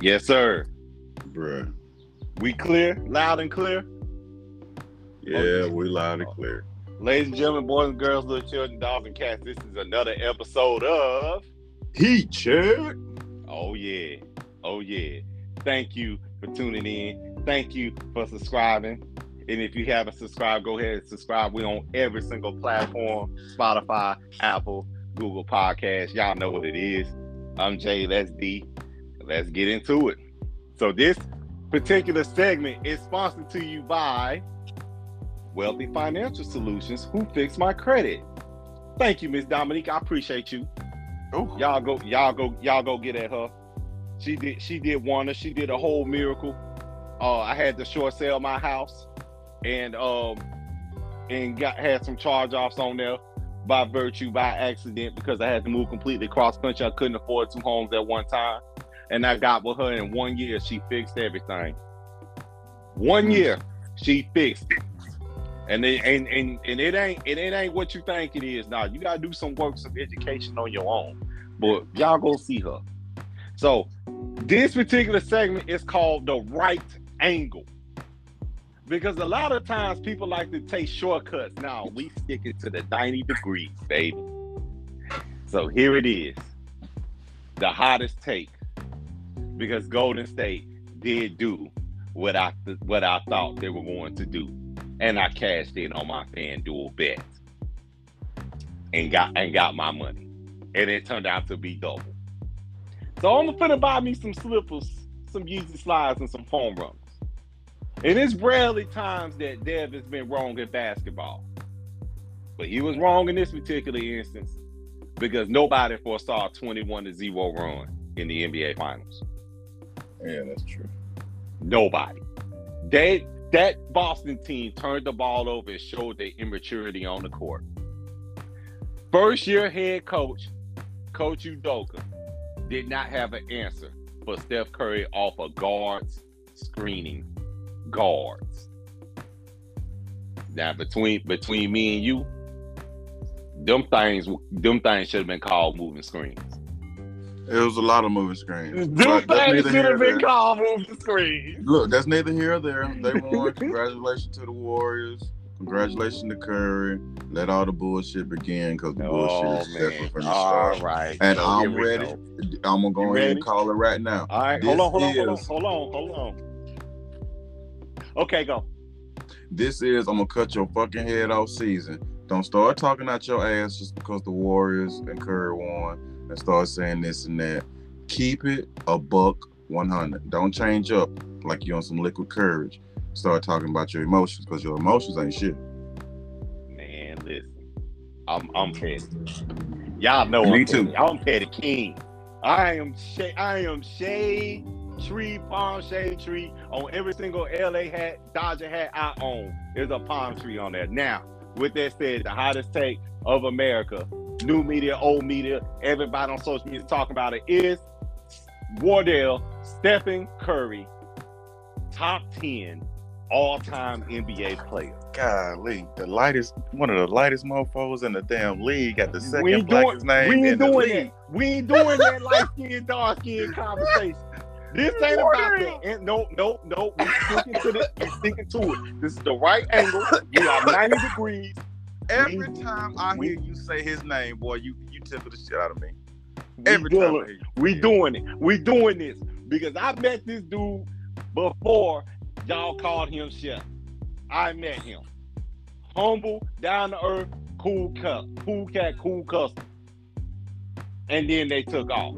Yes, sir. Bruh. We clear, loud and clear. Yeah, we loud and clear. Ladies and gentlemen, boys and girls, little children, dogs and cats, this is another episode of Heat check. Oh yeah. Oh yeah. Thank you for tuning in. Thank you for subscribing. And if you haven't subscribed, go ahead and subscribe. We're on every single platform Spotify, Apple, Google Podcasts. Y'all know what it is. I'm Jay. That's D. Let's get into it. So, this particular segment is sponsored to you by Wealthy Financial Solutions, who fixed my credit. Thank you, Miss Dominique. I appreciate you. Oh, Y'all go, y'all go, y'all go get at her. She did, she did wonder. She did a whole miracle. Uh, I had to short sell my house, and um, and got had some charge offs on there by virtue by accident because I had to move completely cross country. I couldn't afford two homes at one time, and I got with her in one year. She fixed everything. One mm-hmm. year, she fixed it. And it, and, and and it ain't and it ain't what you think it is. Now you gotta do some work, some education on your own. But y'all go see her. So this particular segment is called the right angle. Because a lot of times people like to take shortcuts. Now we stick it to the 90 degrees, baby. So here it is. The hottest take. Because Golden State did do what I what I thought they were going to do. And I cashed in on my FanDuel bet. And got and got my money. And it turned out to be double. So I'm gonna buy me some slippers, some Yeezy slides, and some foam runners. And it's rarely times that Dev has been wrong in basketball. But he was wrong in this particular instance because nobody foresaw a 21 to 0 run in the NBA finals. Yeah, that's true. Nobody. They that Boston team turned the ball over and showed their immaturity on the court. First year head coach, Coach Udoka, did not have an answer for Steph Curry off of guards screening guards. Now between between me and you, them things them things should have been called moving screens. It was a lot of moving screens. Them But that's things neither should here have or been called moving screens. Look, that's neither here or there. They won. Congratulations to the Warriors. Congratulations to Curry. Let all the bullshit begin because the bullshit Oh is definitely man! from the All start. right, And So I'm ready. go. I'm gonna go You ahead and call it right now. All right, This hold on, hold on, hold on, hold on, hold on. Okay, go. This is I'm gonna cut your fucking head off season. Don't start talking out your ass just because the Warriors and Curry won and start saying this and that. Keep it a buck 100. Don't change up like you on some liquid courage. Start talking about your emotions because your emotions ain't shit. Man, listen, I'm I'm petty. Y'all know Me I'm too. Petty. I'm petty king. I am shade. I am shade tree, palm shade tree on every single LA hat, Dodger hat I own. There's a palm tree on there. Now, with that said, the hottest take of America, new media, old media, everybody on social media is talking about it is Wardell Stephen Curry, top ten all-time NBA player. Golly, the lightest, one of the lightest mofos in the damn league at the We second ain't blackest doing, name we in ain't the doing that. We ain't doing that light skin, dark skin conversation. This ain't about that. And no, no, no. We sticking to this. We sticking to it. This is the right angle. We are 90 degrees. Every We- time I we- hear you say his name, boy, you you tickle the shit out of me. Every time I doing, hear you. we doing it. We doing this because I met this dude before y'all called him chef. I met him. Humble, down to earth, cool cut, cool cat, cool custom. And then they took off.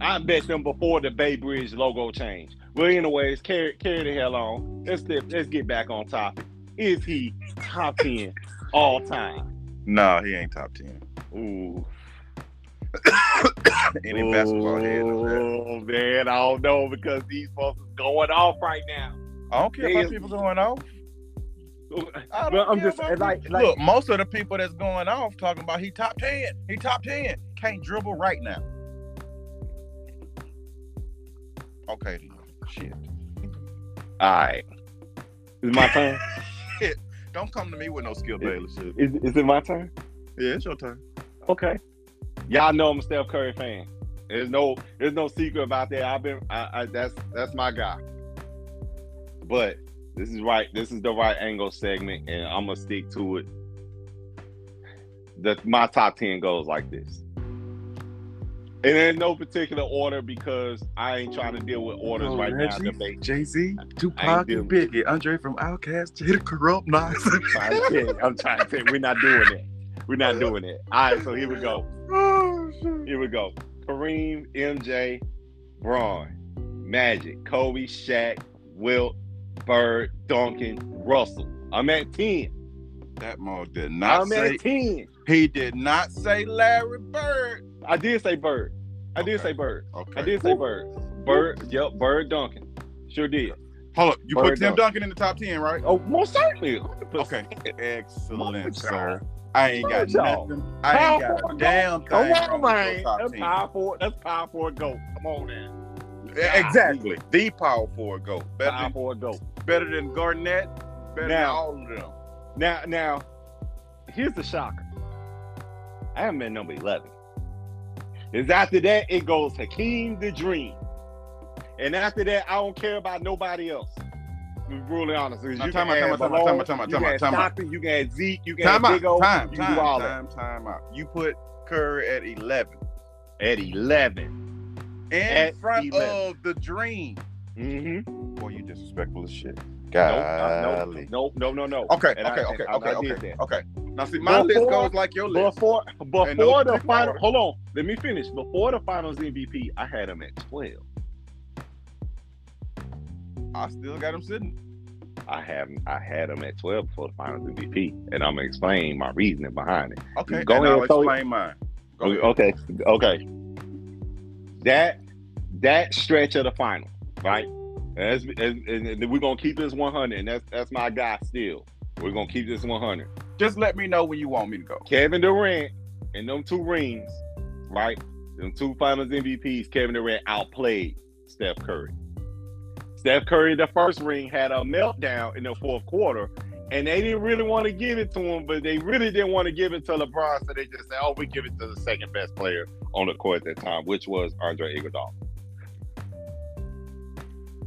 I met them before the Bay Bridge logo change. Well, anyways, carry carry the hell on. Let's let's get back on topic. Is he top ten all time? No, he ain't top ten. Ooh. Any basketball head. Oh man, I don't know because these folks is going off right now. I don't care They about is- people going off. I don't I'm care just about like, like look. Most of the people that's going off talking about he top ten, he top ten, can't dribble right now. Okay, shit. all right. Is my turn? Don't come to me with no Skip Bayless shit. Is, is it my turn? Yeah, it's your turn. Okay. Y'all know I'm a Steph Curry fan. There's no there's no secret about that. I've been I, I that's that's my guy. But this is right. This is the right angle segment, and I'm gonna stick to it. The my top ten goes like this. And in no particular order because I ain't trying to deal with orders oh, right now. Debate. Jay Z, Tupac, and Biggie, Andre from Outkast, Jada Corrupt, Nas. I'm trying to tell you, I'm trying to tell we're not doing that. We're not doing it. All right, so here we go. oh. Here we go. Kareem, MJ, Bron, Magic, Kobe, Shaq, Wilt, Bird, Duncan, Russell. I'm at 10. That mo did not I'm say at 10. He did not say Larry Bird. I did say Bird. I did say Bird. Okay. I did say Bird. Bird, yep, Bird Duncan. Sure did. Hold up. You Bird put Tim Duncan. Duncan in the top ten, right? Oh, most certainly. 100%. Okay. Excellent, Y'all. sir. I ain't got nothing. I ain't got a damn thing. Come on, man. That's power forward. That's power forward go. Come on now. Exactly. The power forward go. Better Power than, forward go. better than Garnett. Better than all of them. Now, now, here's the shocker. I am at number 11. Is after that, it goes Hakeem the Dream. And after that, I don't care about nobody else. Be brutally honest. You time can add time out, time out, Malone, time you time time. Stockton, You can add Zeke. You can Time add. Big O. Time, you can do all time, that. time, time out. You put Curry at 11 At 11. in At front 11. of the Dream. Mm-hmm. Boy, you disrespectful as shit. Uh, Golly. nope, no, no, no, no. Okay, And okay, okay, I- okay, did okay, okay. Now see, my list goes like your list. Before before the final, hold on. Let me finish. Before the finals MVP, I had him at 12. I still got him sitting. I have I had him at 12 before the finals MVP, and I'm gonna explain my reasoning behind it. Okay, Go ahead, I'll explain mine. Go ahead. Okay, okay. That that stretch of the final, right? As, as, and we're gonna keep this 100, and that's that's my guy still. We're gonna keep this 100. Just let me know when you want me to go. Kevin Durant and them two rings, right? Them two finals MVPs, Kevin Durant outplayed Steph Curry. Steph Curry, the first ring, had a meltdown in the fourth quarter, and they didn't really want to give it to him, but they really didn't want to give it to LeBron, so they just said, "Oh, we give it to the second best player on the court at that time, which was Andre Iguodala."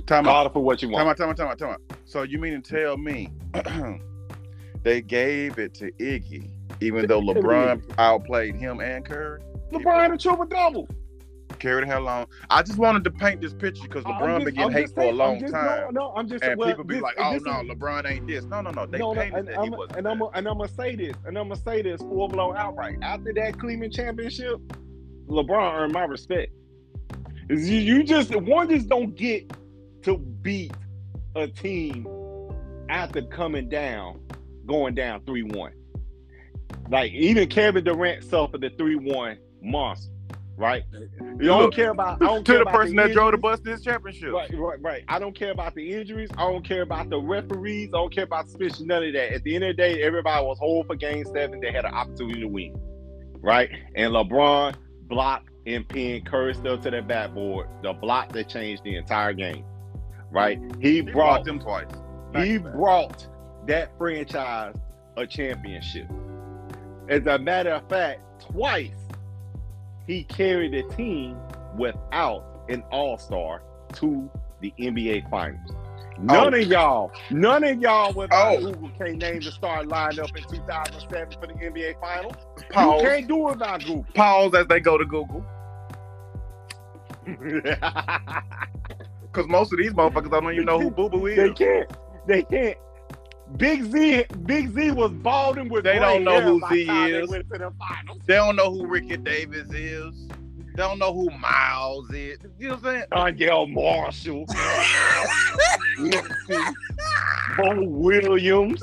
Time Call out. for what you Time want. out. Time out. Time out. Time out. So you mean to tell me they gave it to Iggy, even though They gave it to LeBron outplayed him and Curry? LeBron had a triple double. Carried how long? I just wanted to paint this picture because LeBron been getting hate for a long time. No, no, I'm just and well, people be this- like, "Oh no, is- LeBron ain't this." No, no, no. They no, no, painted and, that he I'm, wasn't. and I'm and I'm gonna say this, and I'm gonna say this full blown outright. After that Cleveland championship, LeBron earned my respect. Is you, you just one just don't get to beat a team after coming down, going down three one. Like even Kevin Durant suffered the three one monster, right? You don't Look, care about I don't to care the person that drove the bus this championship. Right, right, right. I don't care about the injuries. I don't care about the referees. I don't care about suspension. None of that. At the end of the day, everybody was whole for game seven. They had an opportunity to win. Right? And LeBron blocked and pinned Curry still to that backboard. The block that changed the entire game. Right? He He brought blocked them twice. he back. brought that franchise a championship. As a matter of fact, twice he carried the team without an all-star to the NBA finals. Oh. None Oh. of y'all, none of y'all without Oh. Google can name the star lineup in 2007 for the NBA finals. Pause. You can't do it without Google. Pause as they go to Google. Because most of these motherfuckers I don't even know who Boo Boo is. They can't. They can't. Big Z, Big Z was balding with. They don't know who Z they is. the. They don't know who Ricky Davis is. They don't know who Miles is. You know what I'm saying? Donyell Marshall, Bo Williams,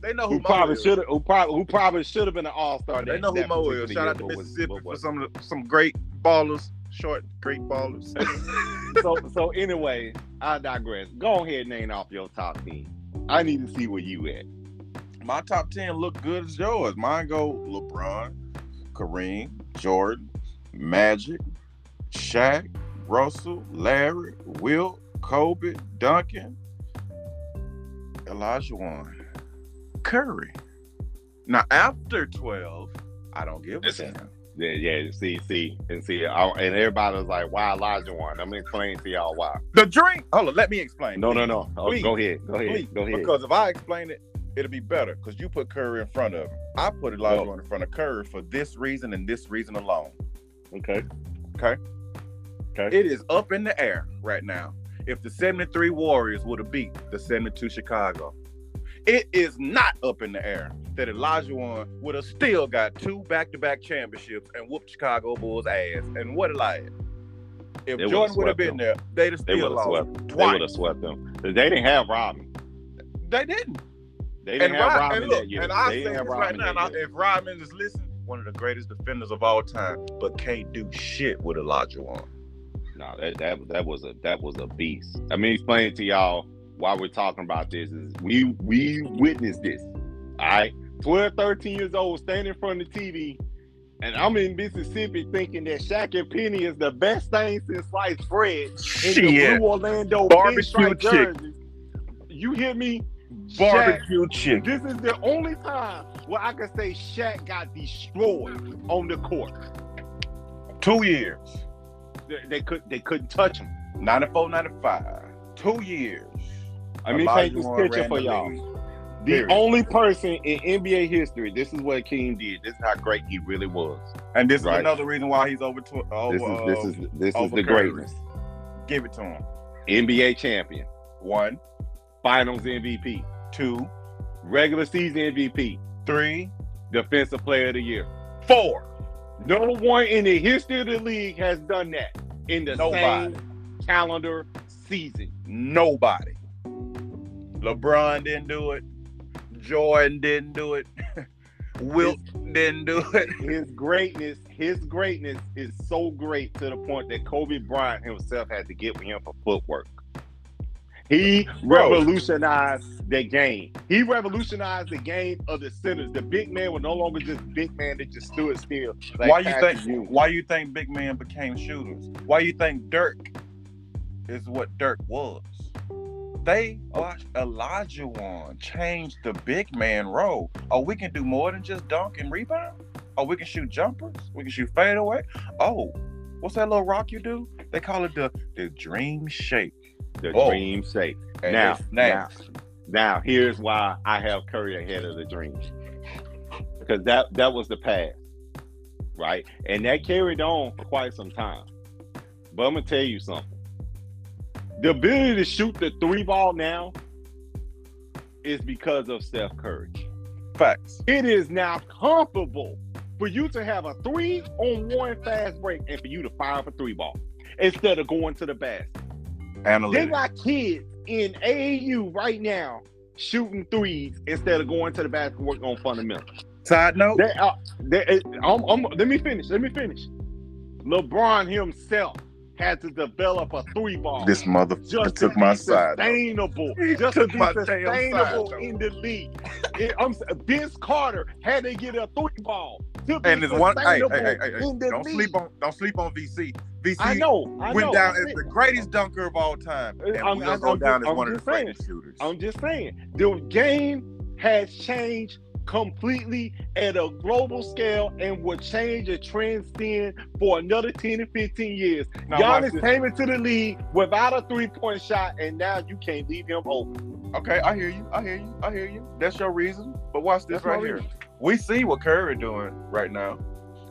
they know who, who probably should have, who probably, who probably should have been an All Star. They know who Mo is. Shout out to Mississippi for some of the, some great ballers, short, great ballers. so, so anyway, I digress. Go ahead and name off your top team. I need to see where you at. My top ten look good as yours. Mine go LeBron, Kareem, Jordan, Magic, Shaq, Russell, Larry, Wilt, Kobe, Duncan, Olajuwon, Curry. Now after twelve, I don't give a damn. Yeah, yeah. See, see, and see, I, and everybody was like, "Why Olajuwon?" I'm explaining to y'all why. The drink. Hold on, let me explain. No, please. no, no. Oh, go ahead, go ahead, Please, go ahead. Because if I explain it, it'll be better. Because you put Curry in front of him. I put Elijah No. in front of Curry for this reason and this reason alone. Okay. Okay. Okay. It is up in the air right now. If the 73 Warriors would have beat the 72 Chicago, it is not up in the air that Olajuwon would have still got two back-to-back championships and whooped Chicago Bulls ass. And what a lie. If They Jordan would have been them. there, they'd have still have lost swept. They would have swept them. They didn't have Rodman. They didn't. They didn't And, have Rod, Rodman and look, that year. and I they say this right now, I- if Rodman is listening, one of the greatest defenders of all time, but can't do shit with Olajuwon. No, that, that that was a that was a beast. I mean, explain to y'all why we're talking about this is we we witnessed this. All right, 12, 13 years old, standing in front of the TV, and I'm in Mississippi thinking that Shaq and Penny is the best thing since sliced bread in the Shit. blue Orlando Barbecue chick. You hear me? Shaq, Barbecue chicken. this is the only time where I can say Shaq got destroyed on the court. Two years. They, they could they couldn't touch him. 94, 95. Two years. Let me paint this picture for y'all. league. The Period. only person in NBA history, this is what King did. This is how great he really was. And this is another reason why he's over. Tw- over This is this is this is the Curry. greatness. give it to him. NBA champion, One, Finals MVP, two, regular season MVP, three, Defensive Player of the Year. four. No one in the history of the league has done that in the Nobody. same calendar season. Nobody. LeBron didn't do it. Jordan didn't do it. Wilt didn't do it. His greatness, his greatness is so great to the point that Kobe Bryant himself had to get with him for footwork. He revolutionized the game. He revolutionized the game of the centers. The big man was no longer just big man that just stood still. like why you think? Ewing. Why you think big man became shooters? Why you think Dirk is what Dirk was? They watch Olajuwon change the big man role. Oh, we can do more than just dunk and rebound. Oh, we can shoot jumpers. We can shoot fadeaway. Oh, what's that little rock you do? They call it the the dream shake. The Oh. dream shake. And Now, it's. Now, here's why I have Curry ahead of the dream. Because that that was the past. Right? And that carried on for quite some time. But I'm gonna tell you something. The ability to shoot the three ball now is because of Steph Curry. Facts. It is now comfortable for you to have a three on one fast break and for you to fire a three ball instead of going to the basket. They Analytics. got kids in AAU right now shooting threes instead of going to the basket working on fundamentals. Side note. They, uh, they, I'm, I'm- let me finish. Let me finish. LeBron himself had to develop a three ball This mother just took to my side. note. sustainable, He just to be sustainable side, in the league. It- I'm, Vince Carter had to get a three ball to be And there's one. Hey, hey, sustainable hey, hey, hey, in the Don't league. sleep on. Don't sleep on VC. VC I know. I went know. down I'm as the greatest dunker of all time, uh, and I'm- will I'm- go I'm down just- as one I'm of the saying. greatest shooters. I'm just saying, the game has changed completely at a global scale and will change and transcend for another 10 to 15 years. Now, Giannis came into the league without a three-point shot, and now you can't leave him open. Okay, I hear you. I hear you. I hear you. That's your reason. But watch this That's right here. reason. We see what Curry doing right now.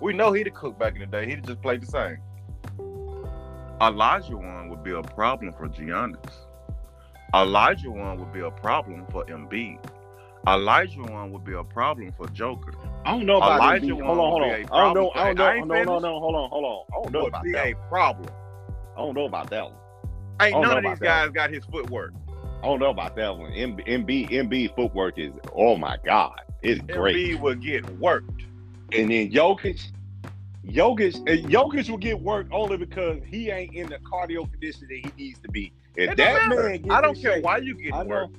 We know he'd have cooked back in the day. He'd have just played the same. Olajuwon would be a problem for Giannis. Olajuwon would be a problem for Embiid. Olajuwon would be a problem for Joker. I don't know about Elijah Hold on, hold on. I don't know. I don't know. ain't No, no, no. Hold on, hold on. I don't know about be that. a problem. I don't know about that one. Ain't none of these guys got his footwork. I don't know about that one. Embiid Embiid footwork is oh my god, it's great. Embiid would get worked. And then Jokic, Jokic, and Jokic will get work only because he ain't in the cardio condition that he needs to be. If that matter. man I don't care shape, why you get I worked.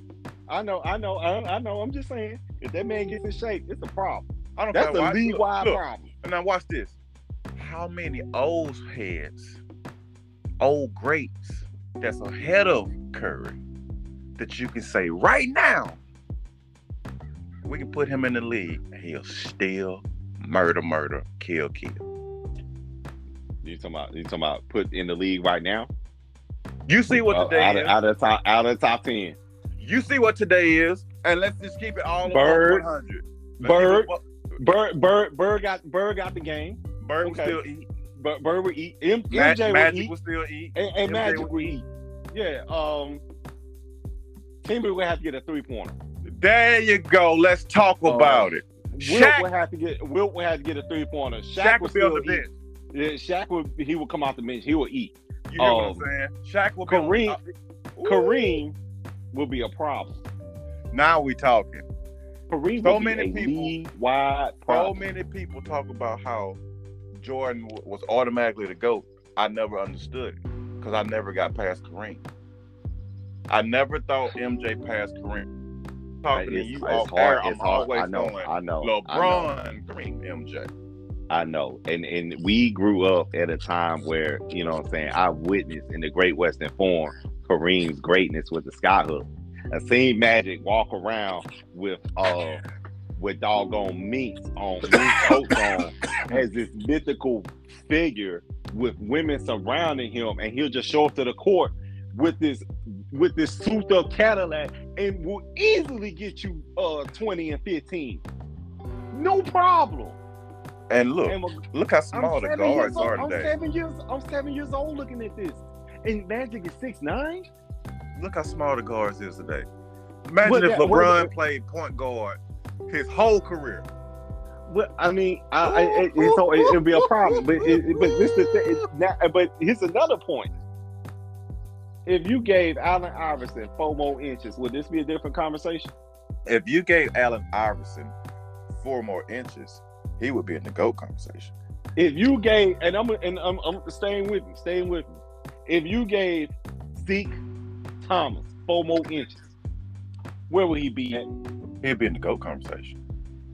I know, I know, I, I know. I'm just saying, if that man gets in shape, it's a problem. I don't That's a league wide problem. And now watch this. How many old heads, old greats that's ahead of Curry that you can say right now, we can put him in the league and he'll still murder, murder, kill, kill. You talking about you talking about put in the league right now? You see what Uh, today out, is. of, out of top out of the top ten. You see what today is, and let's just keep it all Bird. 100. Let's Bird. it Bird Bird Bird got Bird got the game. Bird will Okay. still eat. But Bird would eat. M- Ma- MJ would Magic eat. will still eat. And, and Magic would would eat. Yeah. Um. Timber would have to get a three pointer. There you go. Let's talk Uh, about it. Wilt Shaq- would have to get Wilt would have to get a three pointer. Shaq, Shaq would will be on still the eat. bench. Yeah, Shaq would he would come out the bench. He would eat. You hear what Um, I'm saying? Shaq will be on Kareem- Ooh. Kareem will be a problem. Now we talking. Kareem So will be many a people- league wide So problem. many people talk about how Jordan w- was automatically the GOAT. I never understood it because I never got past Kareem. I never thought MJ passed Kareem. Talking to you it's off hard. air, it's I'm hard. always I know. going I know. I know. LeBron, Kareem, MJ. I know. And and we grew up at a time where, you know what I'm saying, I witnessed in the Great Western Forum Kareem's greatness with the skyhook. I seen Magic walk around with uh with doggone minks on mink coats on as this mythical figure with women surrounding him and he'll just show up to the court with this with this souped up Cadillac and will easily get you uh 20 and 15. No problem. And look, And look how I'm small the guards old. are I'm today. seven years. I'm seven years old looking at this, and Magic is six nine. Look how small the guards is today. Imagine But if that- what- LeBron played point guard his whole career. Well, I mean, I, I, it, so it, it'll be a problem. But it, but this is the not, but here's another point. If you gave Allen Iverson four more inches, would this be a different conversation? If you gave Allen Iverson four more inches, he would be in the GOAT conversation. If you gave, and I'm and I'm, I'm staying with me, staying with me. If you gave Zeke Thomas four more inches, where would he be at? He'd be in the GOAT conversation.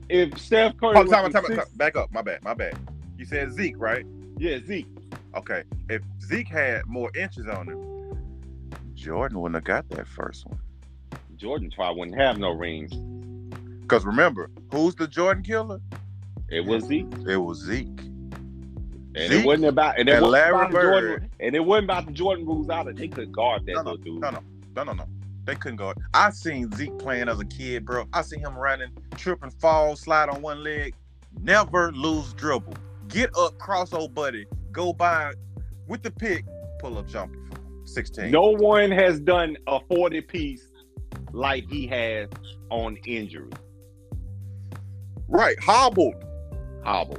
If Steph Curry, Oh, time, time, six- time. back up. My bad. My bad. You said Zeke, right? yeah, Zeke. Okay. If Zeke had more inches on him, Jordan wouldn't have got that first one. Jordan probably wouldn't have no rings. Because remember, who's the Jordan killer? It was Zeke, It was Zeke. And Zeke it wasn't about and it and wasn't Larry about the Bird. Jordan, and it wasn't about the Jordan rules either. They couldn't guard that No, no, little dude. no, no, no, no, no. They couldn't guard. I seen Zeke playing as a kid, bro. I seen him running, trip and fall, slide on one leg, never lose dribble. Get up, cross old buddy, go by with the pick, pull up jumper. 16. No one has done a forty piece like he has on injury. Right, hobbled. Hobble.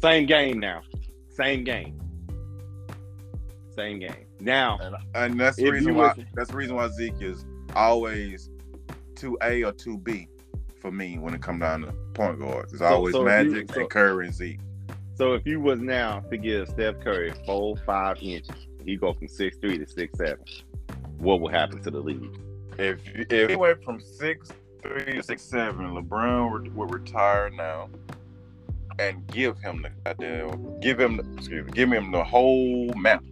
Same game now. Same game. Same game. Now, And, and that's the reason why that's the reason why Zeke is always two A or two B for me when it comes down to point guards. It's So- always so if you- Magic so- and Curry and Zeke. so if you was now to give Steph Curry four, five inches, he go from six three to six seven. What will happen to the league? If if he went from six three to six seven, LeBron would, would retire now and give him the goddamn give him the, excuse me, give him the whole map.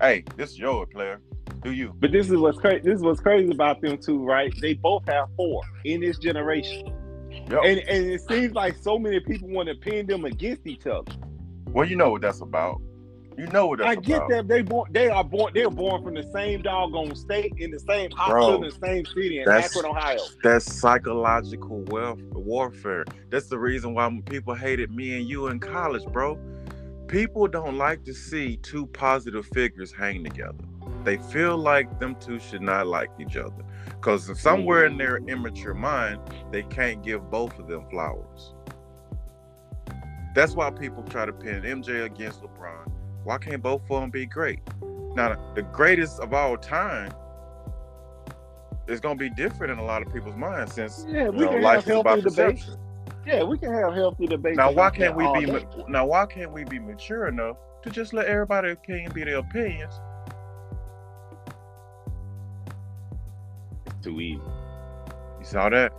Hey, this is your player. Do you? But this is what's crazy. This is what's crazy about them too, right? They both have four in this generation, Yo, and and it seems like so many people want to pin them against each other. well, you know what that's about. You know what I get about. that they born, they are born, they're born from the same doggone state in the same hospital in the same city in Akron, Ohio. That's psychological wealth, warfare. That's the reason why people hated me and you in college, bro. People don't like to see two positive figures hang together. They feel like them two should not like each other. Because somewhere in their immature mind, they can't give both of them flowers. That's why people try to pin MJ against LeBron. Why can't both of them be great? Now, the greatest of all time is going to be different in a lot of people's minds since Yeah, you we know, can life have is about healthy debate. perception. Yeah, we can have healthy debate. Now, why can't we be ma- now? Why can't we be mature enough to just let everybody's opinion be their opinions? It's too easy. You saw that?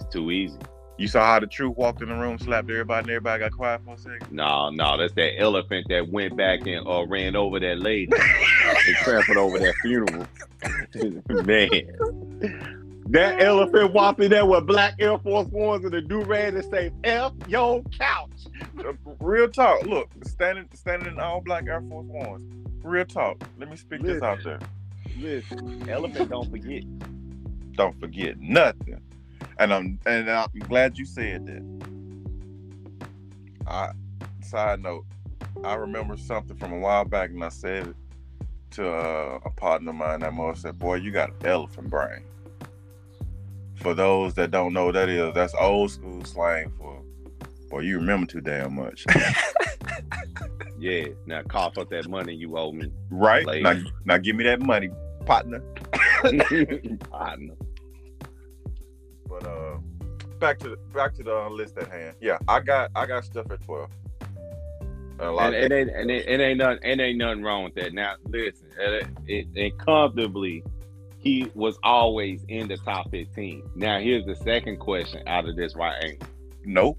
It's too easy. You saw how the truth walked in the room, slapped everybody, and everybody got quiet for a second. No, no, that's that elephant that went back and uh, ran over that lady and trampled over that funeral. Man, that elephant walked in there with black Air Force Ones and a do rag and say "F your couch." Real talk. Look, standing standing in all black Air Force Ones. Real talk. Let me speak this out there. Listen, elephant don't forget. Don't forget nothing. And I'm and I'm glad you said that. I side note, I remember something from a while back, and I said it to uh, a partner of mine. That mother said, "Boy, you got an elephant brain." For those that don't know what that is, that's old school slang for, boy, you remember too damn much, Yeah. Now cough up that money you owe me. right? Now, now give me that money, partner. Partner. But uh, back to the back to the uh, list at hand. Yeah, I got I got stuff at twelve. And a lot and, and, ain't, and it, it ain't nothing. It ain't nothing wrong with that. Now, listen, it, it, it comfortably, he was always in the top fifteen. Now, here's the second question out of this right angle. nope.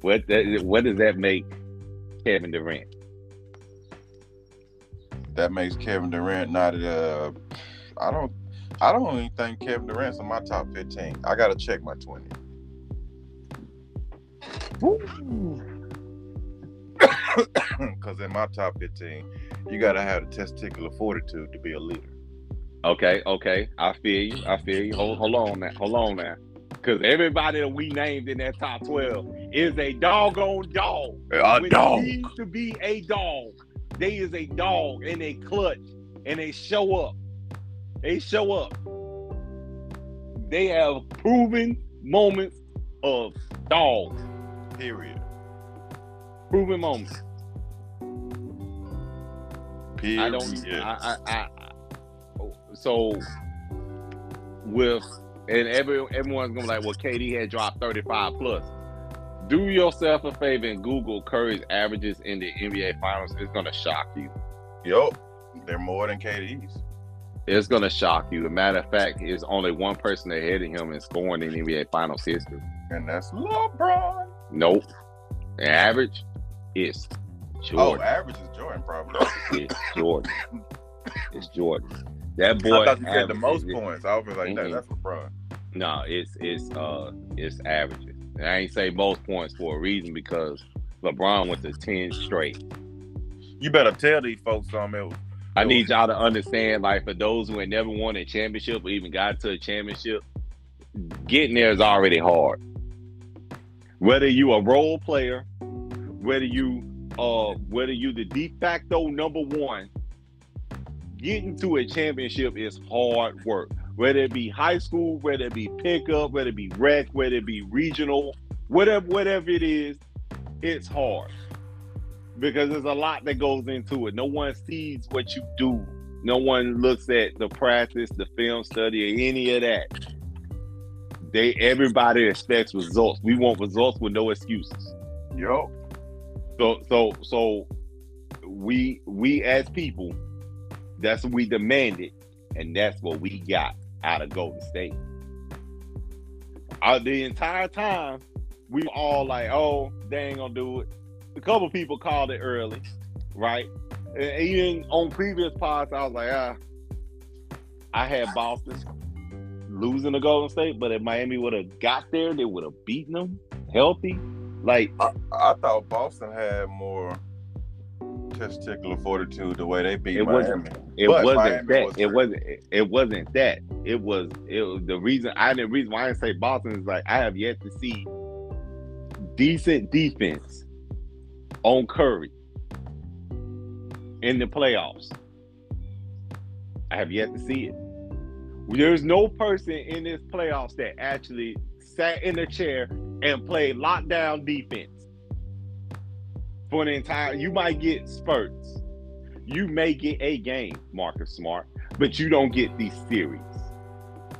What that, what does that make Kevin Durant? That makes Kevin Durant not uh I don't I don't even think Kevin Durant's in my top fifteen. I gotta check my twenty. Cause in my top fifteen, you gotta have the testicular fortitude to be a leader. Okay, okay, I feel you. I feel you. Hold, hold on now. Hold on now. Because everybody that we named in that top twelve is a doggone dog. A dog. needs to be a dog. They is a dog and they clutch and they show up. They show up. They have proven moments of dogs. Period. Proven moments. Period. I don't. I, I, I. So with and every everyone's gonna be like, well, KD had dropped thirty five plus. Do yourself a favor and Google Curry's averages in the NBA Finals. It's gonna shock you. Yup. They're more than KD's. It's gonna shock you. The matter of fact, it's only one person ahead of him in scoring in NBA Finals history. And that's LeBron. Nope. The average is Oh, Jordan. average is Jordan probably. It's Jordan. It's Jordan. That boy. I thought you said the most points. I was like, that, Mhm. that's LeBron. No, it's it's uh it's averages. And I ain't say most points for a reason because LeBron went to ten straight. You better tell these folks something else. I need y'all to understand, like for those who had never won a championship or even got to a championship, getting there is already hard. Whether you a role player, whether you uh whether you the de facto number one, getting to a championship is hard work. Whether it be high school, whether it be pickup, whether it be rec, whether it be regional, whatever whatever it is, it's hard because there's a lot that goes into it. No one sees what you do. No one looks at the practice, the film study, or any of that. They everybody expects results. We want results with no excuses. Yo. So so so we we as people, that's what we demanded, and that's what we got out of Golden State. Out the entire time, we all like, "Oh, they ain't gonna do it." A couple people called it early, right? And even on previous pods, I was like, "Ah, I had Boston losing to Golden State, but if Miami would have got there, they would have beaten them healthy." Like I, I thought Boston had more testicular fortitude the way they beat It Miami. wasn't- It But wasn't Miami that. was it wasn't. It wasn't that. It was. It was the reason. I the reason why I didn't say Boston is like I have yet to see decent defense on Curry in the playoffs. I have yet to see it. There's no person in this playoffs that actually sat in a chair and played lockdown defense for an entire. You might get spurts you may get a game, Marcus Smart, but you don't get these series.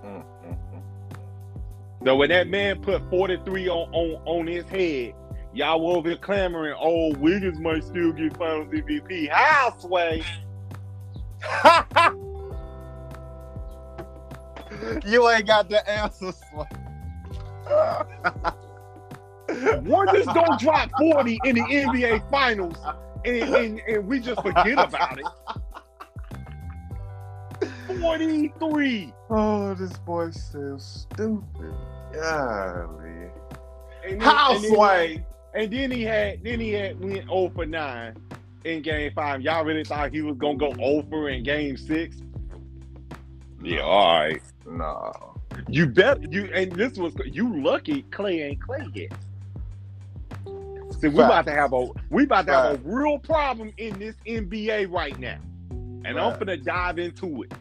Mm, mm, mm. So when that man put 43 on on, on his head, y'all over here clamoring, oh, Wiggins might still get finals MVP. How, Sway? you ain't got the answer. One just don't drop 40 in the NBA finals and, and, and we just forget about it. 43. oh, this boy so stupid. Golly. How, Sway? And then he had then he had went 0 for 9 in game five. Y'all really thought he was gonna go oh over in game six? Yeah, all right. Nah. You bet you and this was you lucky Clay ain't Clay yet. See, we about to have a we about to have a real problem in this NBA right now. And I'm gonna dive into it.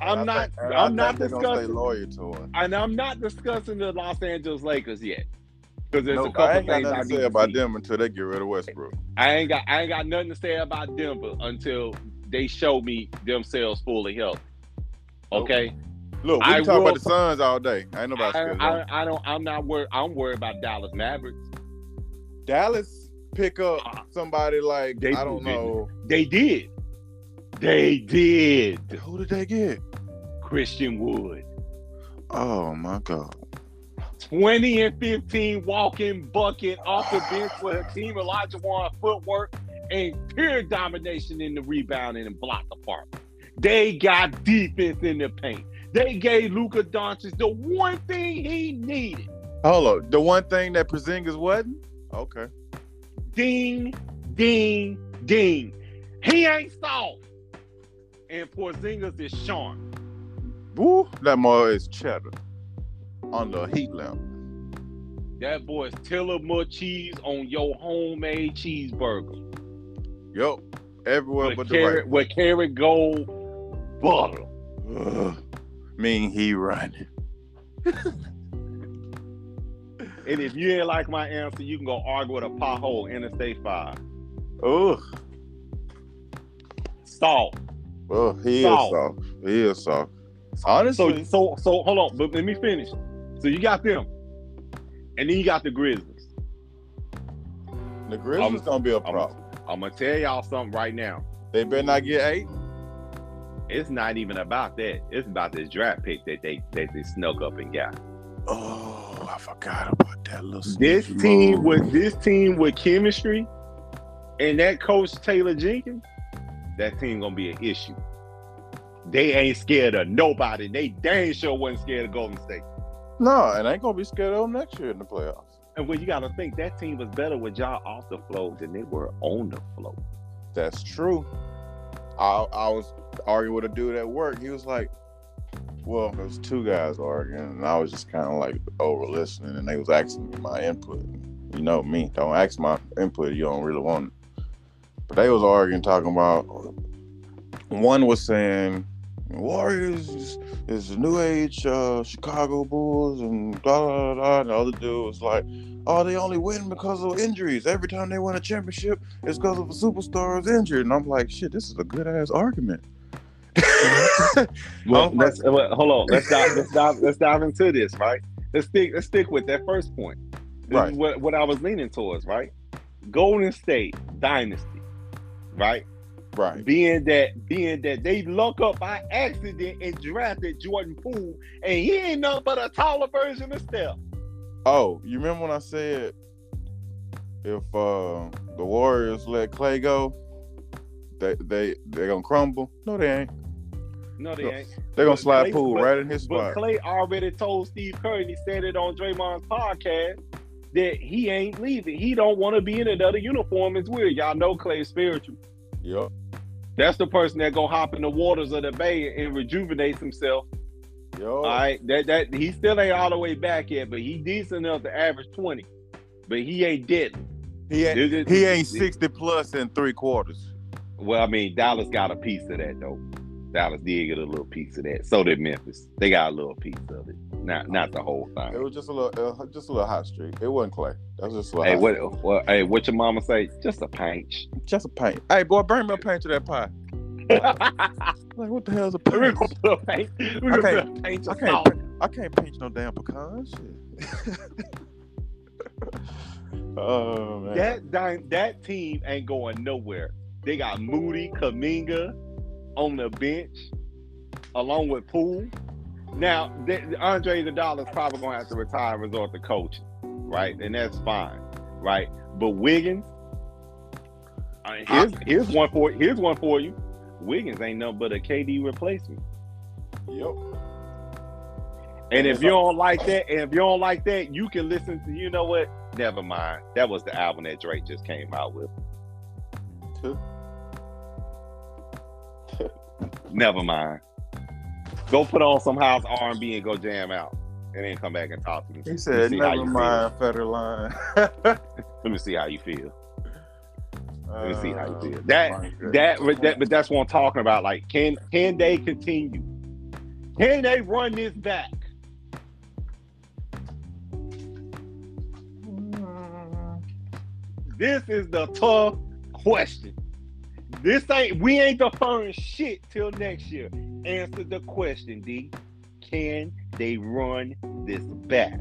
I'm And not think- I'm not think they're gonna discussing loyal to him. and I'm not discussing the Los Angeles Lakers yet. Because there's No, a couple I ain't got things I nothing to say about see. them until they get rid of Westbrook. I ain't got I ain't got nothing to say about Denver until they show me themselves fully healthy. Okay, Look, we talk will- about the Suns all day. I Ain't nobody I, scared. I, I don't. I'm not worried. I'm worried about Dallas Mavericks. Dallas pick up Uh, somebody like they- I don't they- know. They did. They did. Who did they get? Christian Wood, Oh my god. 20 and 15 walking bucket off the bench with Hakeem Olajuwon footwork and pure domination in the rebounding and block department. They got defense in the paint. They gave Luka Doncic the one thing he needed. Hold up. The one thing that Porzingis wasn't? Okay. Ding, ding, ding. He ain't soft. And Porzingis is sharp. Woo, that more is cheddar under a heat lamp. That boy's Tillamook cheese on your homemade cheeseburger. Yup. Everywhere with but the carrot, right. with Kerrygold butter. Ugh. Mean he running. And if you ain't like my answer, you can go argue with a pothole Interstate 5. Ugh. Salt. Oh, he Soft. is soft. He is soft. Honestly, so so so hold on, but let me finish. So you got them. And then you got the Grizzlies. the Grizzlies I'm- gonna be a I'm- problem. I'm gonna tell y'all something right now. They better not get eight. It's not even about that. It's about this draft pick that they that they snuck up and got. Oh, I forgot about that little. This team move. with this team with chemistry and that coach Taylor Jenkins, that team gonna be an issue. They ain't scared of nobody. They dang sure wasn't scared of Golden State. No, and ain't gonna be scared of them next year in the playoffs. And when you gotta think that team was better with y'all off the floor than they were on the floor. That's true. I I was arguing with a dude at work. He was like, "Well, there was two guys arguing, and I was just kind of like oh, over listening, and they was asking me my input. You know me, don't ask my input. You don't really want it. But they was arguing, talking about. One was saying Warriors is, is the new age uh, Chicago Bulls, and blah blah blah. And the other dude was like, "Oh, they only win because of injuries. Every time they win a championship, it's because of a superstar is injured." And I'm like, "Shit, this is a good ass argument." Well, I'm let's well, hold on. Let's dive. Let's dive. Let's dive into this. Right. Let's stick. Let's stick with that first point. This Right. is what what I was leaning towards. Right. Golden State dynasty. Right. Right. being that being that they luck up by accident and drafted Jordan Poole, and he ain't nothing but a taller version of Steph. Oh, you remember when I said if uh, the Warriors let Clay go, they they they gonna crumble? No, they ain't. No, they ain't. They're gonna But slide Clay- Poole right in his But spot. Clay already told Steve Kerr, and he said it on Draymond's podcast, that he ain't leaving. He don't want to be in another uniform as weird. Y'all know Clay's spiritual. Yup. That's the person that gonna hop in the waters of the bay and rejuvenate himself. Yo. All right, that that he still ain't all the way back yet, but he decent enough to average twenty. But he ain't dead. He ain't, This is- he ain't this- 60 plus in three quarters. Well, I mean, Dallas got a piece of that though. Dallas did get a little piece of that. So did Memphis. They got a little piece of it. Not not the whole thing. It was just a little, uh, just a little hot streak. It wasn't Clay. That was just a. Hey, what, streak. what hey, what your mama say? Just a pinch. Just a paint. Hey, boy, bring me a paint to that pie. Like, what the hell's a gonna put a paint. We're I gonna can't- put a paint I of can't. salt. I can't pinch no damn pecan shit. oh man. That that team ain't going nowhere. They got Moody, Kuminga on the bench, along with Poole. Now, they, Andre Iguodala is probably going to have to retire and resort to coaching, right? And that's fine, right? But Wiggins, uh, here's, here's one for here's one for you. Wiggins ain't nothing but a KD replacement. Yep. And if you don't like that, and if you don't like that, you can listen to. You know what? Never mind. That was the album that Drake just came out with. Never mind. Go put on some house R and B and go jam out, and then come back and talk to me. He said, me "Never you mind, Federline." Let me see how you feel. Let me see how you Uh, feel. That my that but that but that's what I'm talking about. Like, can can they continue? Can they run this back? This is the tough question. This ain't we ain't deferring shit till next year. Answer the question, D. Can they run this back?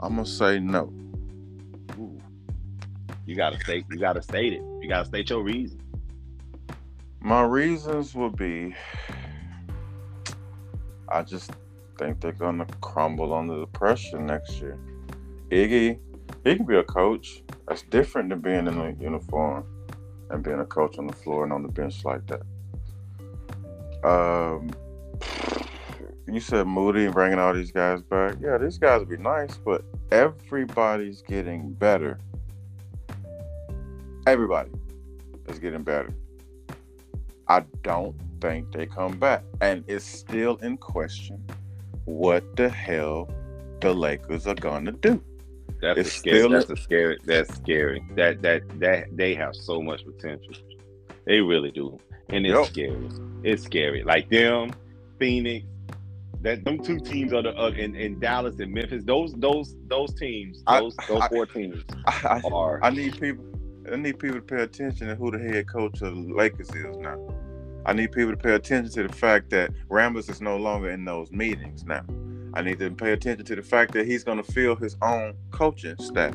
I'm gonna say no. Ooh. You gotta state you gotta state it. You gotta state your reason. My reasons would be, I just think they're gonna crumble under the pressure next year. Iggy, he can be a coach. That's different than being in a uniform and being a coach on the floor and on the bench like that. Um, you said Moody and bringing all these guys back. Yeah, these guys would be nice, but everybody's getting better. Everybody is getting better. I don't think they come back. And it's still in question what the hell the Lakers are gonna do. That's It's a scary. still- That's a scary. That's scary. That that that they have so much potential. They really do, and it's Yep. scary. It's scary. Like them, Phoenix. That them two teams are the uh, in, in Dallas and Memphis. Those those those teams. I- Those those I- four teams I, I, are. I need people I need people to pay attention to who the head coach of the Lakers is now. I need people to pay attention to the fact that Rambis is no longer in those meetings now. I need to pay attention to the fact that he's gonna fill his own coaching staff.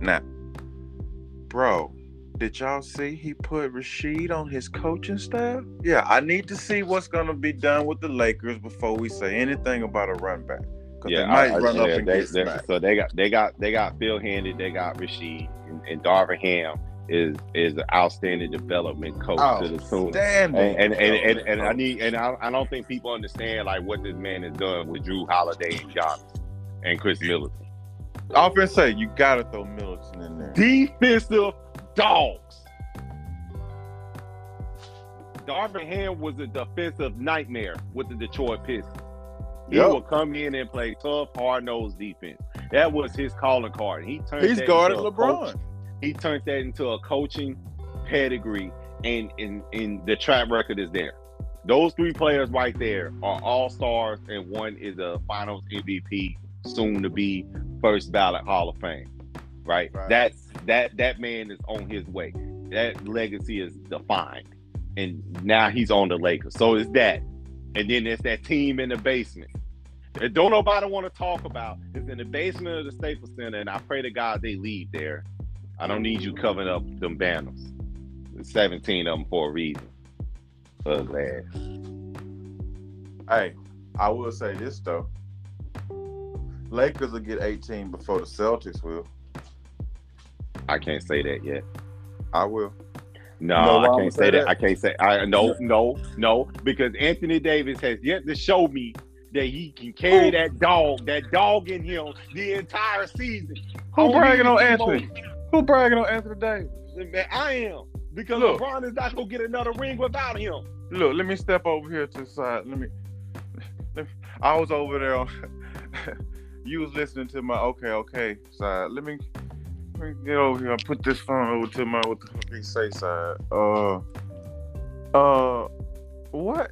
Now, bro, did y'all see he put Rasheed on his coaching staff? Yeah, I need to see what's gonna be done with the Lakers before we say anything about a run back. Yeah, they might I- I- run up yeah, and they- get they- so they got they got they got Phil Handy, they got Rasheed, and, and Darvin Ham is is an outstanding development coach to the tune. And and, and, and, and I need and I, I don't think people understand like what this man has done with Jrue Holiday and Giannis and Khris Middleton. Offense say you gotta throw Middleton in there. Defensive dogs. Darvin Ham was a defensive nightmare with the Detroit Pistons. He Yep. would come in and play tough, hard nosed defense. That was his calling card. He turned He's guarded LeBron. coach- he turned that into a coaching pedigree, and and, and the track record is there. Those three players right there are all stars, and one is a Finals MVP, soon to be first ballot Hall of Fame. Right? Right. That's that that man is on his way. That legacy is defined, and now he's on the Lakers. So it's that, and then there's that team in the basement. that don't nobody want to talk about. It's in the basement of the Staples Center, and I pray to God they leave there. I don't need you covering up them banners. There's 17 of them for a reason. Ugly ass. Hey, I will say this though. Lakers will get 18 before the Celtics will. I can't say that yet. I will. No, No, I can't say say that. that? I can't say. I no, no, no, because Anthony Davis has yet to show me that he can carry that dog, that dog in him, the entire season. Who bragging on the Anthony? Who bragging on Anthony Davis? Man, I am because Look. LeBron is not gonna get another ring without him. Look, let me step over here to the side. Let me. Let me I was over there. On, you was listening to my okay, okay side. Let me, let me get over here. and put this phone over to my what the fuck he say side. Uh, uh, what?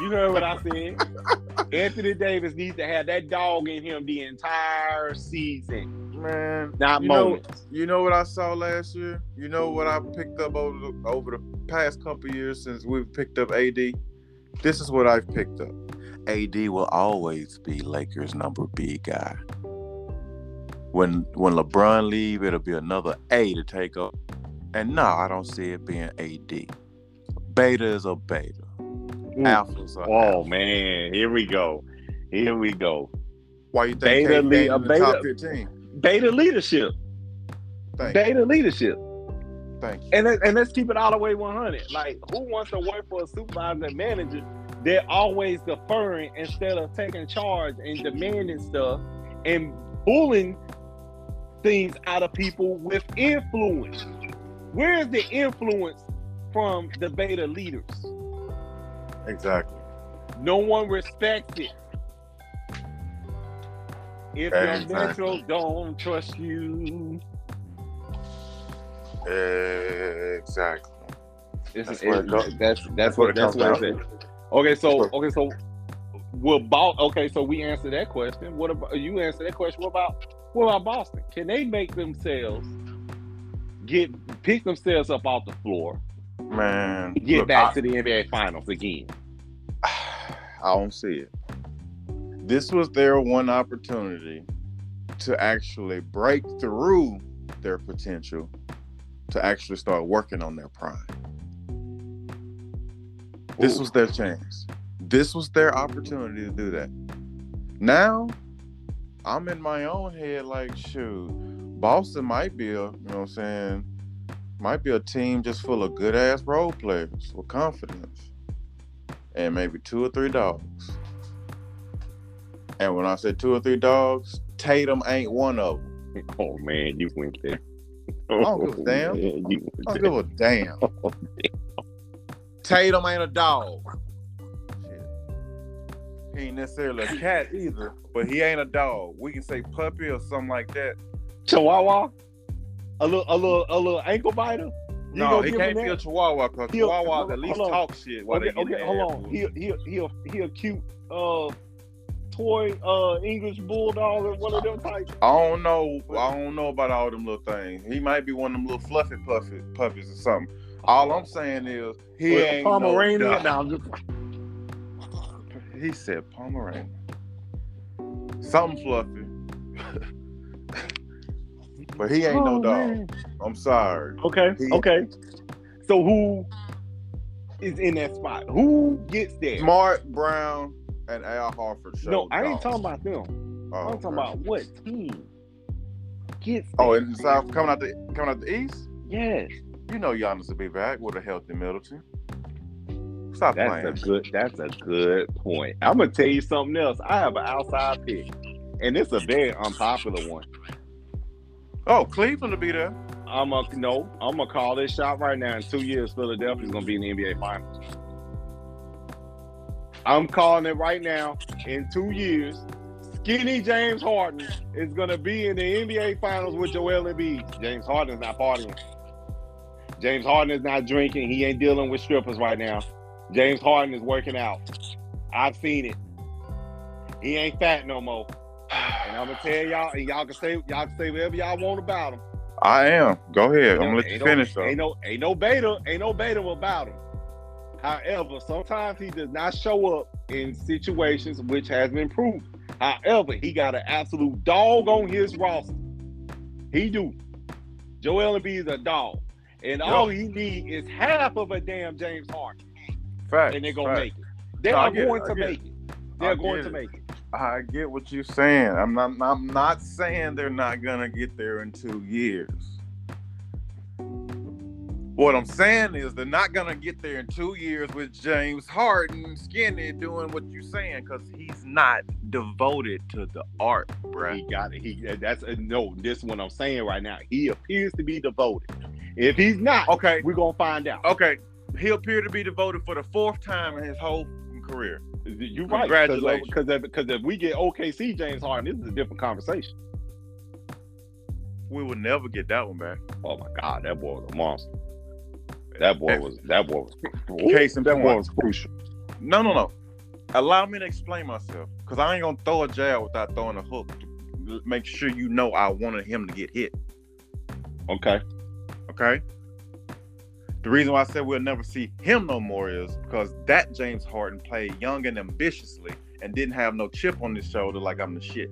You heard what I said. Anthony Davis needs to have that dog in him the entire season, Man, not you know, you know what I saw last year? You know what I picked up over the, over the past couple years since we've picked up AD? This is what I've picked up. AD will always be Lakers number B guy. When when LeBron leave, it'll be another A to take up. And no, I don't see it being AD. Beta is a beta. Alphas are Oh alphas. man, here we go. Here we go. Why you think Beta KD lead- a in the beta- top 15? Beta leadership. Thank you. Beta leadership. Thank you. And and let's keep it all the way 100. Like, who wants to work for a supervisor and manager? They're always deferring instead of taking charge and demanding stuff and pulling things out of people with influence. Where is the influence from the beta leaders? Exactly. No one respects it. If your Exactly. metro don't trust you, Exactly. It's, That's that's where it goes. That's that's where what it that's comes what it down said. Okay, so okay, so we'll Boston? Okay, so we answer that question. What about you? answer that question. What about what about Boston? Can they make themselves get pick themselves up off the floor, Man, get look, back I- to the NBA Finals again? I don't see it. This was their one opportunity to actually break through their potential to actually start working on their prime. This Ooh. was their chance. This was their opportunity to do that. Now, I'm in my own head like, shoot, Boston might be a, you know what I'm saying, might be a team just full of good ass role players with confidence and maybe two or three dogs. And when I say two or three dogs, Tatum ain't one of them. Oh man, you went there. I don't give a damn. man, I don't give a damn. Oh, Tatum ain't a dog. Shit. He ain't necessarily a cat either, but he ain't a dog. We can say puppy or something like that. Chihuahua, a little, a little, a little ankle biter. You no, he can't be a chihuahua because chihuahuas at least talk shit while Okay, they okay, hold on. He he he he a cute uh toy uh English bulldog or one of them types. I don't know. I don't know about all them little things. He might be one of them little fluffy puffy puppies or something. All I'm saying is he Or ain't Pomeranian. No No, dog. Just He said Pomeranian. Something fluffy. but he ain't Oh, no dog. man. I'm sorry. Okay, He- okay. So who is in that spot? Who gets there? Smart Brown and Al Harford. No, I ain't talking about them. Oh, I'm talking okay. about what team gets Oh, in the South coming out the coming out the East. yes. You know Giannis will be back with a healthy Middleton. Stop That's playing. a good. That's a good point. I'm gonna tell you something else. I have an outside pick, and it's a very unpopular one. Oh, Cleveland will be there. I'm a no. I'm gonna call this shot right now. In two years, Philadelphia's gonna be in the NBA Finals. I'm calling it right now. In two years, skinny James Harden is gonna be in the NBA Finals with Joel Embiid. James Harden is not partying. James Harden is not drinking. He ain't dealing with strippers right now. James Harden is working out. I've seen it. He ain't fat no more. And I'm gonna tell y'all, and y'all can say y'all can say whatever y'all want about him. I am. Go ahead. I'm gonna let you Ain't finish no, though. Ain't no, ain't no beta, ain't no beta about him. However, sometimes he does not show up in situations which has been proven. However, he got an absolute dog on his roster. He do. Joel Embiid is a dog, and all he need is half of a damn James Harden, Facts. and they're gonna make it. They no, are get it, going to make it. I They're going get to make it. I get what you're saying. I'm not. I'm not saying they're not gonna get there in two years. What I'm saying is they're not gonna get there in two years with James Harden skinny doing what you're saying because he's not devoted to the art, bro. He got it. He that's uh, no. This is what I'm saying right now. He appears to be devoted. If he's not, Okay, we're gonna find out. okay. He appeared to be devoted for the fourth time in his whole career. You're right. Congratulations. Because if, because if we get OKC James Harden, this is a different conversation. We will never get that one back. Oh my God, that boy was a monster. That boy was. That boy was. Case in that boy was crucial. No, no, no. Allow me to explain myself, because I ain't gonna throw a jab without throwing a hook. To make sure you know I wanted him to get hit. Okay. Okay. The reason why I said we'll never see him no more is because that James Harden played young and ambitiously and didn't have no chip on his shoulder like I'm the shit.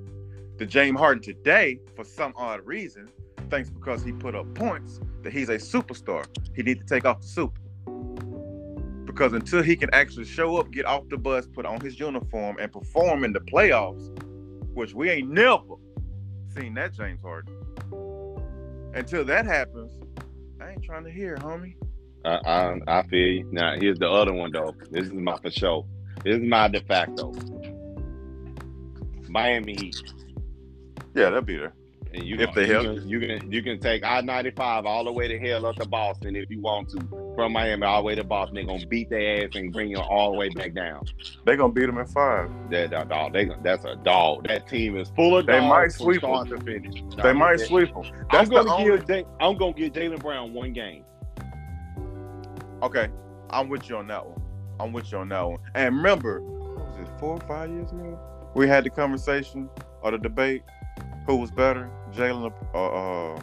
The James Harden today, for some odd reason, thinks because he put up points that he's a superstar. He needs to take off the suit. Because until he can actually show up, get off the bus, put on his uniform, and perform in the playoffs, which we ain't never seen that James Harden. Until that happens, I I ain't trying to hear, homie. I, I I feel you. Now here's the other one though. This is my for sure. This is my de facto. Miami Heat. Yeah, they'll be there. And you If can, you can, you can you can take I ninety five all the way to hell up to Boston if you want to. From Miami all the way to Boston, they're gonna beat their ass and bring you all the way back down. They gonna beat them in five. That that dog, they that's a dog. That team is full of They might sweep start to finish. They might sweep them. I'm gonna only. give Ja- I'm gonna give Jaylen Brown one game. Okay, I'm with you on that one. I'm with you on that one. And remember, was it four or five years ago? We had the conversation or the debate. Who was better, Jaylen or uh,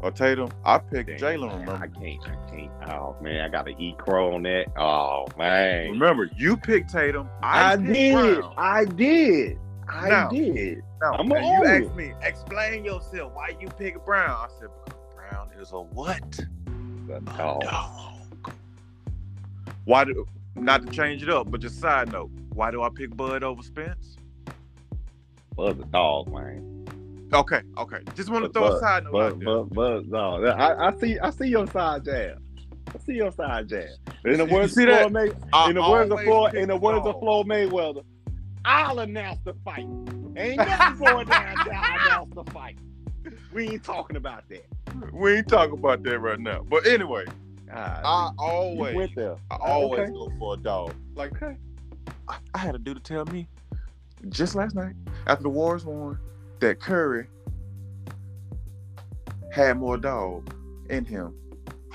or Tatum? I picked Jaylen. I can't, I can't. Oh man, I gotta eat crow on that. Oh man, Remember, you picked Tatum. I, I, picked did, Brown. I did, I Now, did. Now, I'm and you asked me, explain yourself. Why you pick Brown? I said because Brown is a what? A dog. dog. Why do not to change it up, but just side note, why do I pick Bud over Spence? Buzz a dog, man. Okay, okay. Just want to But- throw a side note out there. Buzz, Buzz, no. I, I see, I see your side jab. I see your side jab. In the words of? Floyd May, in the words of Floyd, in the words of. Floyd Mayweather, I'll announce the fight. Ain't nothing going down till I announce the fight. We ain't talking about that. We ain't talking about that right now. But anyway, Ah, I always, went there. I always Okay. go for a dog. Like, Okay. I, I had a dude to tell me just last night after the Warriors won that Curry had more dog in him,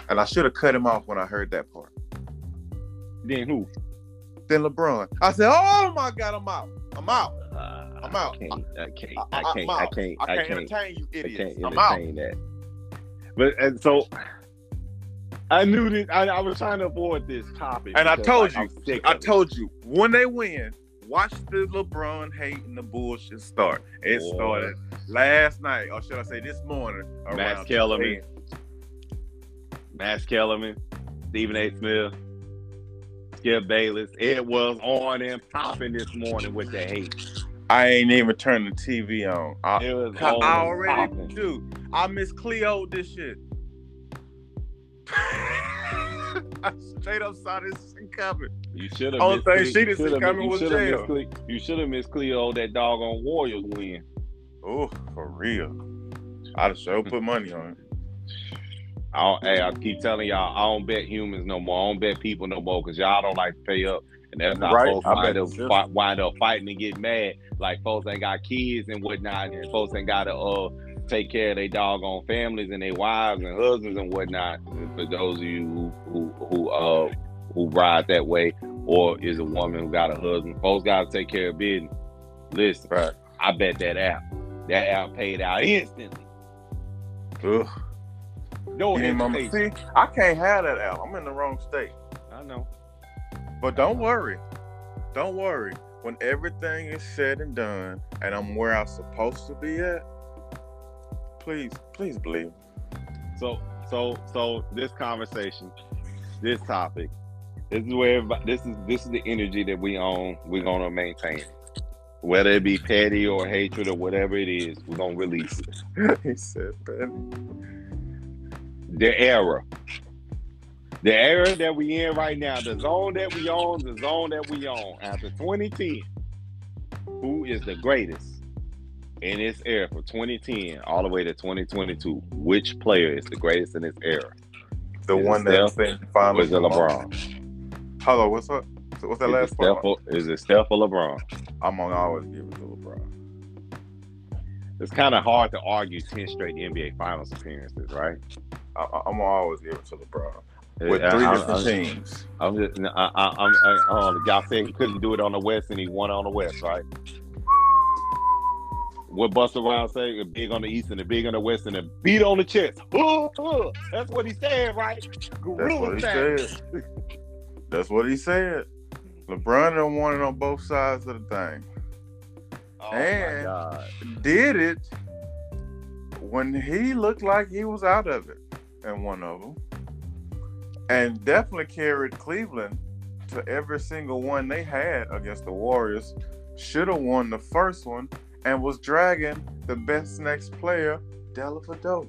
and I should have cut him off when I heard that part. Then who? Then LeBron, I said, "Oh my God, I'm out. I'm out. Uh, I'm out. I can't. I can't. I- can't. I can't. I I can't can't. entertain you I idiots. can't I'm out." entertain that. But and so I knew that I, I was trying to avoid this topic. And I told like, I'm I told you when they win, watch the LeBron hate and the bullshit start. It Boy. started last night, or should I say this morning? Max Kellerman. 10. Max Kellerman, Stephen A. Smith, Skip Bayless. It was on and popping this morning with the hate. I ain't even turned the TV on. I, It was I already popping. do. I miss Cleo this shit. I straight up saw this coming. You should have Only missed. thing Cle- she didn't see shoulda- coming was shoulda jail. Cle- You should have missed Cleo that doggone Warriors win. Oh, for real. I'd have sure put money on it. I don't, hey, I keep telling y'all, I don't bet humans no more. I don't bet people no more because y'all don't like to pay up. And that's how Right, folks I wind bet up, it's fi- wind up fighting and get mad. Like folks ain't got kids and whatnot, and folks ain't got to uh, take care of their doggone families and their wives and husbands and whatnot. And for those of you who who, who uh who ride that way, or is a woman who got a husband, folks got to take care of business. Listen, Right. I bet that app, that app paid out instantly. Ugh. No mama. See, I can't have that out. I'm in the wrong state. I know. But don't worry. Don't worry. When everything is said and done and I'm where I'm supposed to be at, please, please believe. So, so, so this conversation, this topic, this is where this is this is the energy that we own. We're gonna maintain it, whether it be petty or hatred or whatever it is. We're gonna release it. he said, "Ben." The era, the era that we in right now, the zone that we own, the zone that we own after 2010. Who is the greatest in this era from 2010 all the way to 2022? Which player is the greatest in this era? The Is one that's Steph been Or finally is it LeBron? Hello, what's up? What's that Is last part? Steph or, is it Steph or LeBron? I'm gonna always give it to LeBron. It's kind of hard to argue 10 straight NBA Finals appearances, right? I, I- I'm gonna always give it to LeBron with three I- different I'm, teams. I'm just, I, I, I'm, I, oh, y'all said he couldn't do it on the West and he won on the West, right? What Busta Rhymes say? A big on the East and a big on the West and a beat on the chest. Uh, uh, That's what he said, right? That's what he said. That's what he said. LeBron done won it on both sides of the thing. Oh And- my God. Did it when he looked like he was out of it in one of them. And definitely carried Cleveland to every single one they had against the Warriors. Should have won the first one and was dragging the best next player, Dellavedova.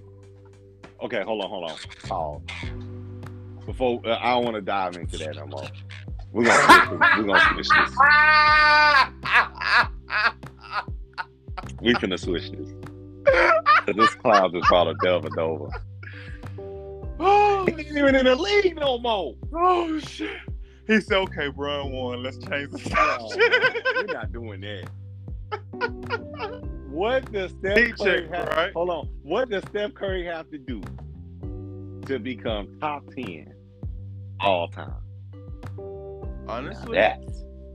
Okay, hold on, hold on. Pause. Before uh, I don't want to dive into that no more. We're gonna switch this. we're gonna switch this. We finna switch this. this cloud just brought a Delvin over. oh, He ain't even in the league no more. oh shit. He said, "Okay, Brian won. Let's change the Oh, subject." we're not doing that. What does Steph Curry check, have? right? Hold on. What does Steph Curry have to do to become top ten all time? Honestly, That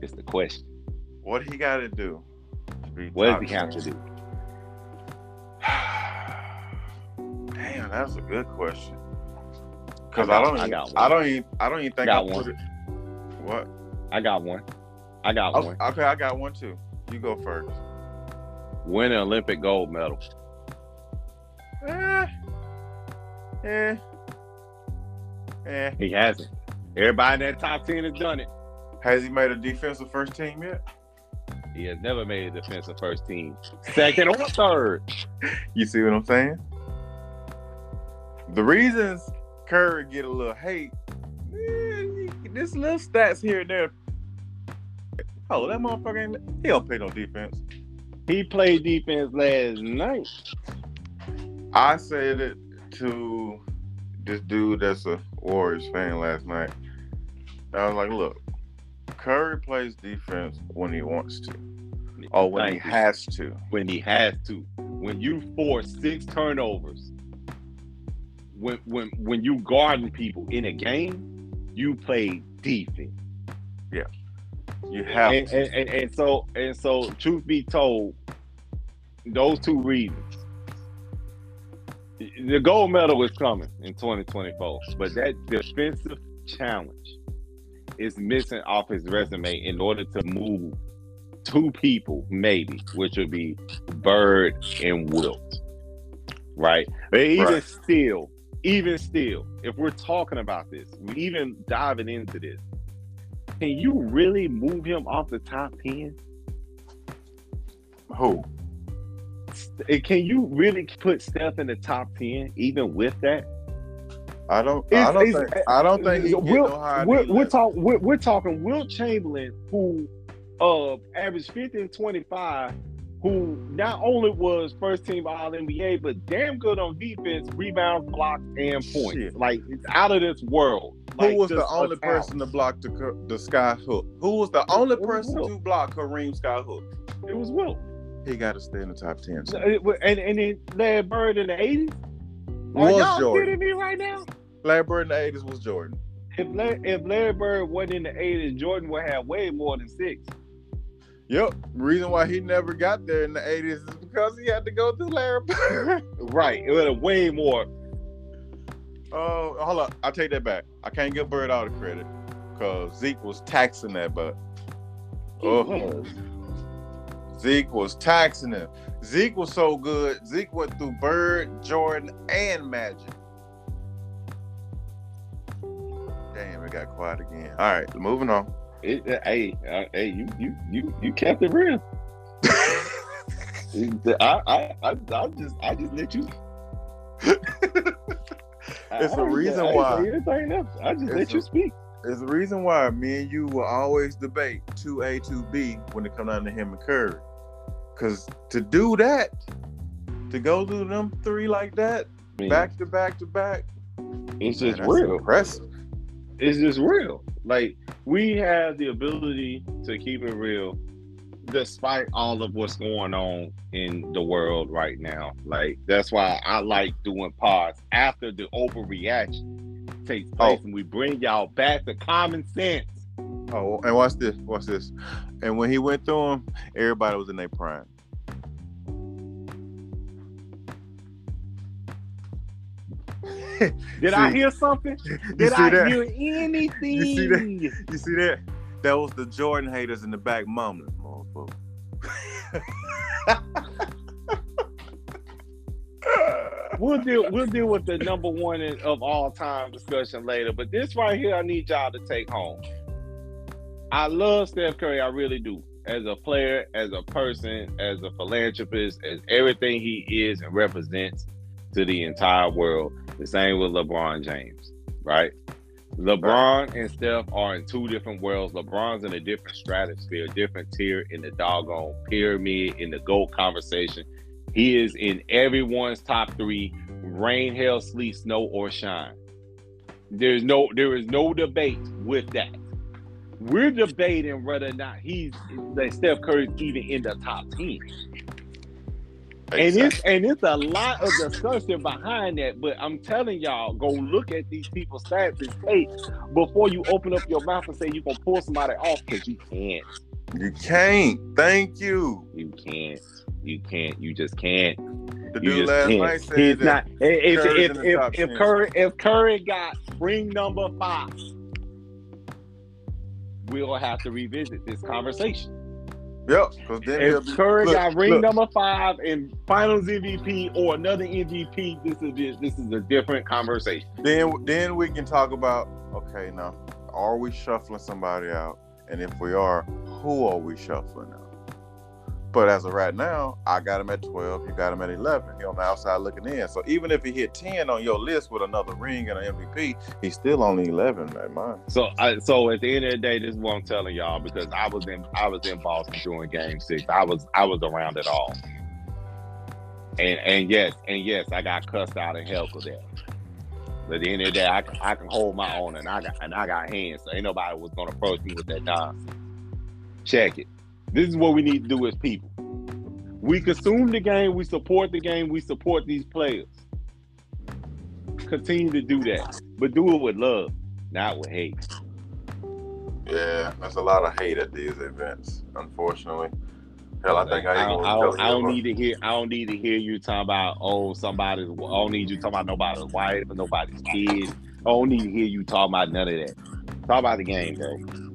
is the question. what he got to do? to What does he have to do? Damn, that's a good question. Because I I, don't, I even. I don't even, I don't even think Got I one. it. What? I got one. I got Oh, one. okay, I got one too. You go first. Win an Olympic gold medal. Eh, eh, eh. He hasn't. Everybody in that top ten has done it. Has he made a defensive first team yet? He has never made a defensive first team, second or third. You see what I'm saying? The reasons Curry get a little hate, this little stats here and there. Oh, that motherfucker ain't, he don't play no defense. He played defense last night. I said it to this dude that's a Warriors fan last night. I was like, look, Curry plays defense when he wants to, or when he you. has to. when he has to. When you force six turnovers, when when when you guarding people in a game, you play defense. Yeah. You have And, to. and, and, and so and so, truth be told, those two reasons. The gold medal is coming in 2024, but that defensive challenge is missing off his resume in order to move two people, maybe, which would be Bird and Wilt. Right? But even Right. still, even still, if we're talking about this, we even diving into this, can you really move him off the top 10? Who? Can you really put Steph in the top 10 even with that? I don't. I don't think. I don't think he get Will- no higher. we're, we're, that. talk, we're, we're talking Wilt Chamberlain, who uh, averaged 50 and 25, who not only was first team All NBA, but damn good on defense, rebounds, blocks, and points. Shit. Like, it's out of this world. Who Like, was the only person to block the the sky hook? Who was the only was person Wilt. to block Kareem sky hook? It was Wilt. He got to stay in the top ten. so. And, and then Larry Bird in the 80s. Are Was y'all Jordan? kidding me right now? Larry Bird in the eighties was Jordan. If Larry, if Larry Bird wasn't in the 80s, Jordan would have way more than six. Yep. Reason why he never got there in the eighties is because he had to go through Larry Bird. Right. It would have way more. Oh, hold up. I take that back. I can't give Bird all the credit because Zeke was taxing that, but oh, Zeke was taxing him. Zeke was so good. Zeke went through Bird, Jordan, and Magic. Damn, it got quiet again. All right, moving on. It, uh, hey, uh, hey, you, you, you, you kept it real. I, I, I, I just, I just let you. It's I a reason I why. anything else. I just let a- you speak. It's a reason why me and you will always debate 2A, 2B when it comes down to him and Curry. Because to do that, to go through them three like that, I mean, back to back to back, it's man, just real. impressive. It's just real. Like we have the ability to keep it real, despite all of what's going on in the world right now. Like that's why I like doing pods after the overreaction takes oh. place, Oh. and we bring y'all back to common sense. Oh, and watch this, watch this. And when he went through them, everybody was in their prime. Did I hear something? Did I that? hear anything? You see that? You see that? That was the Jordan haters in the back mumbling, motherfucker. We'll deal. We'll deal with the number one of all time discussion later. But this right here, I need y'all to take home. I love Steph Curry. I really do. As a player, as a person, as a philanthropist, as everything he is and represents to the entire world. The same with LeBron James, right? LeBron and Steph are in two different worlds. LeBron's in a different stratosphere, different tier in the doggone pyramid, in the GOAT conversation. He is in everyone's top three, rain, hail, sleet, snow, or shine. There's no there is no debate with that. We're debating whether or not he's that Steph Curry's even in the top 10. And it's and it's a lot of discussion behind that, but I'm telling y'all, go look at these people's stats and tape before you open up your mouth and say you're gonna pull somebody off because you can't. You can't. Thank you. You can't. You can't. You just can't. The You dude last can't. night said He's that not. If if if, if Curry if Curry got ring number five, we'll have to revisit this conversation. Yep, because then If be, Curry look, got ring look, number five and Finals MVP or another MVP, this is this is a different conversation. then then we can talk about okay now are we shuffling somebody out and if we are who are we shuffling out but as of right now i got him at 12 you got him at 11 he on the outside looking in so even if he hit 10 on your list with another ring and an mvp he's still only 11 at mine So, I, so at the end of the day, this is what I'm telling y'all because I was in I was in Boston during Game Six. I was I was around it all. And and yes, and yes, I got cussed out and heckled there. But at the end of the day, I, I can hold my own, and I got and I got hands, so ain't nobody was gonna approach me with that nonsense. Check it. This is what we need to do as people. We consume the game, we support the game, we support these players. Continue to do that, but do it with love, not with hate. yeah there's a lot of hate at these events unfortunately hell i think i, I don't, I, don't, I don't need to hear. I don't need to hear you talking about oh somebody's. I don't need you talking about nobody's wife or nobody's kids. I don't need to hear you talking about none of that. Talk about the game, bro.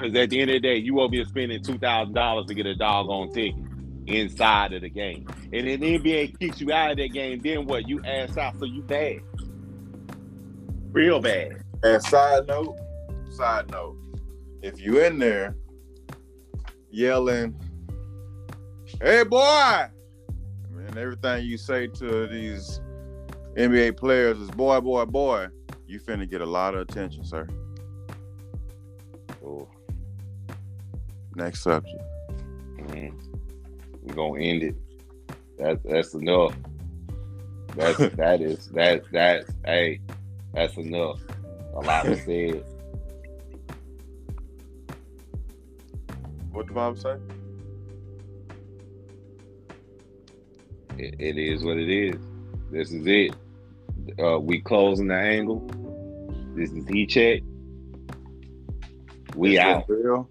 Because at the end of the day, you will be spending two thousand dollars to get a doggone ticket inside of the game, and then the NBA kicks you out of that game. Then what? You ass out, so you bad, real bad. And side note, side note, if you in there yelling, "Hey boy," and everything you say to these NBA players is "boy, boy, boy," you finna get a lot of attention, sir. Next subject. man. We're gonna end it. That's that's enough. That's that is that that's hey, that's enough. A lot was said. What the Bible say? It, it is what it is. This is it. Uh, we closing the angle. This is he check. We It's out. real.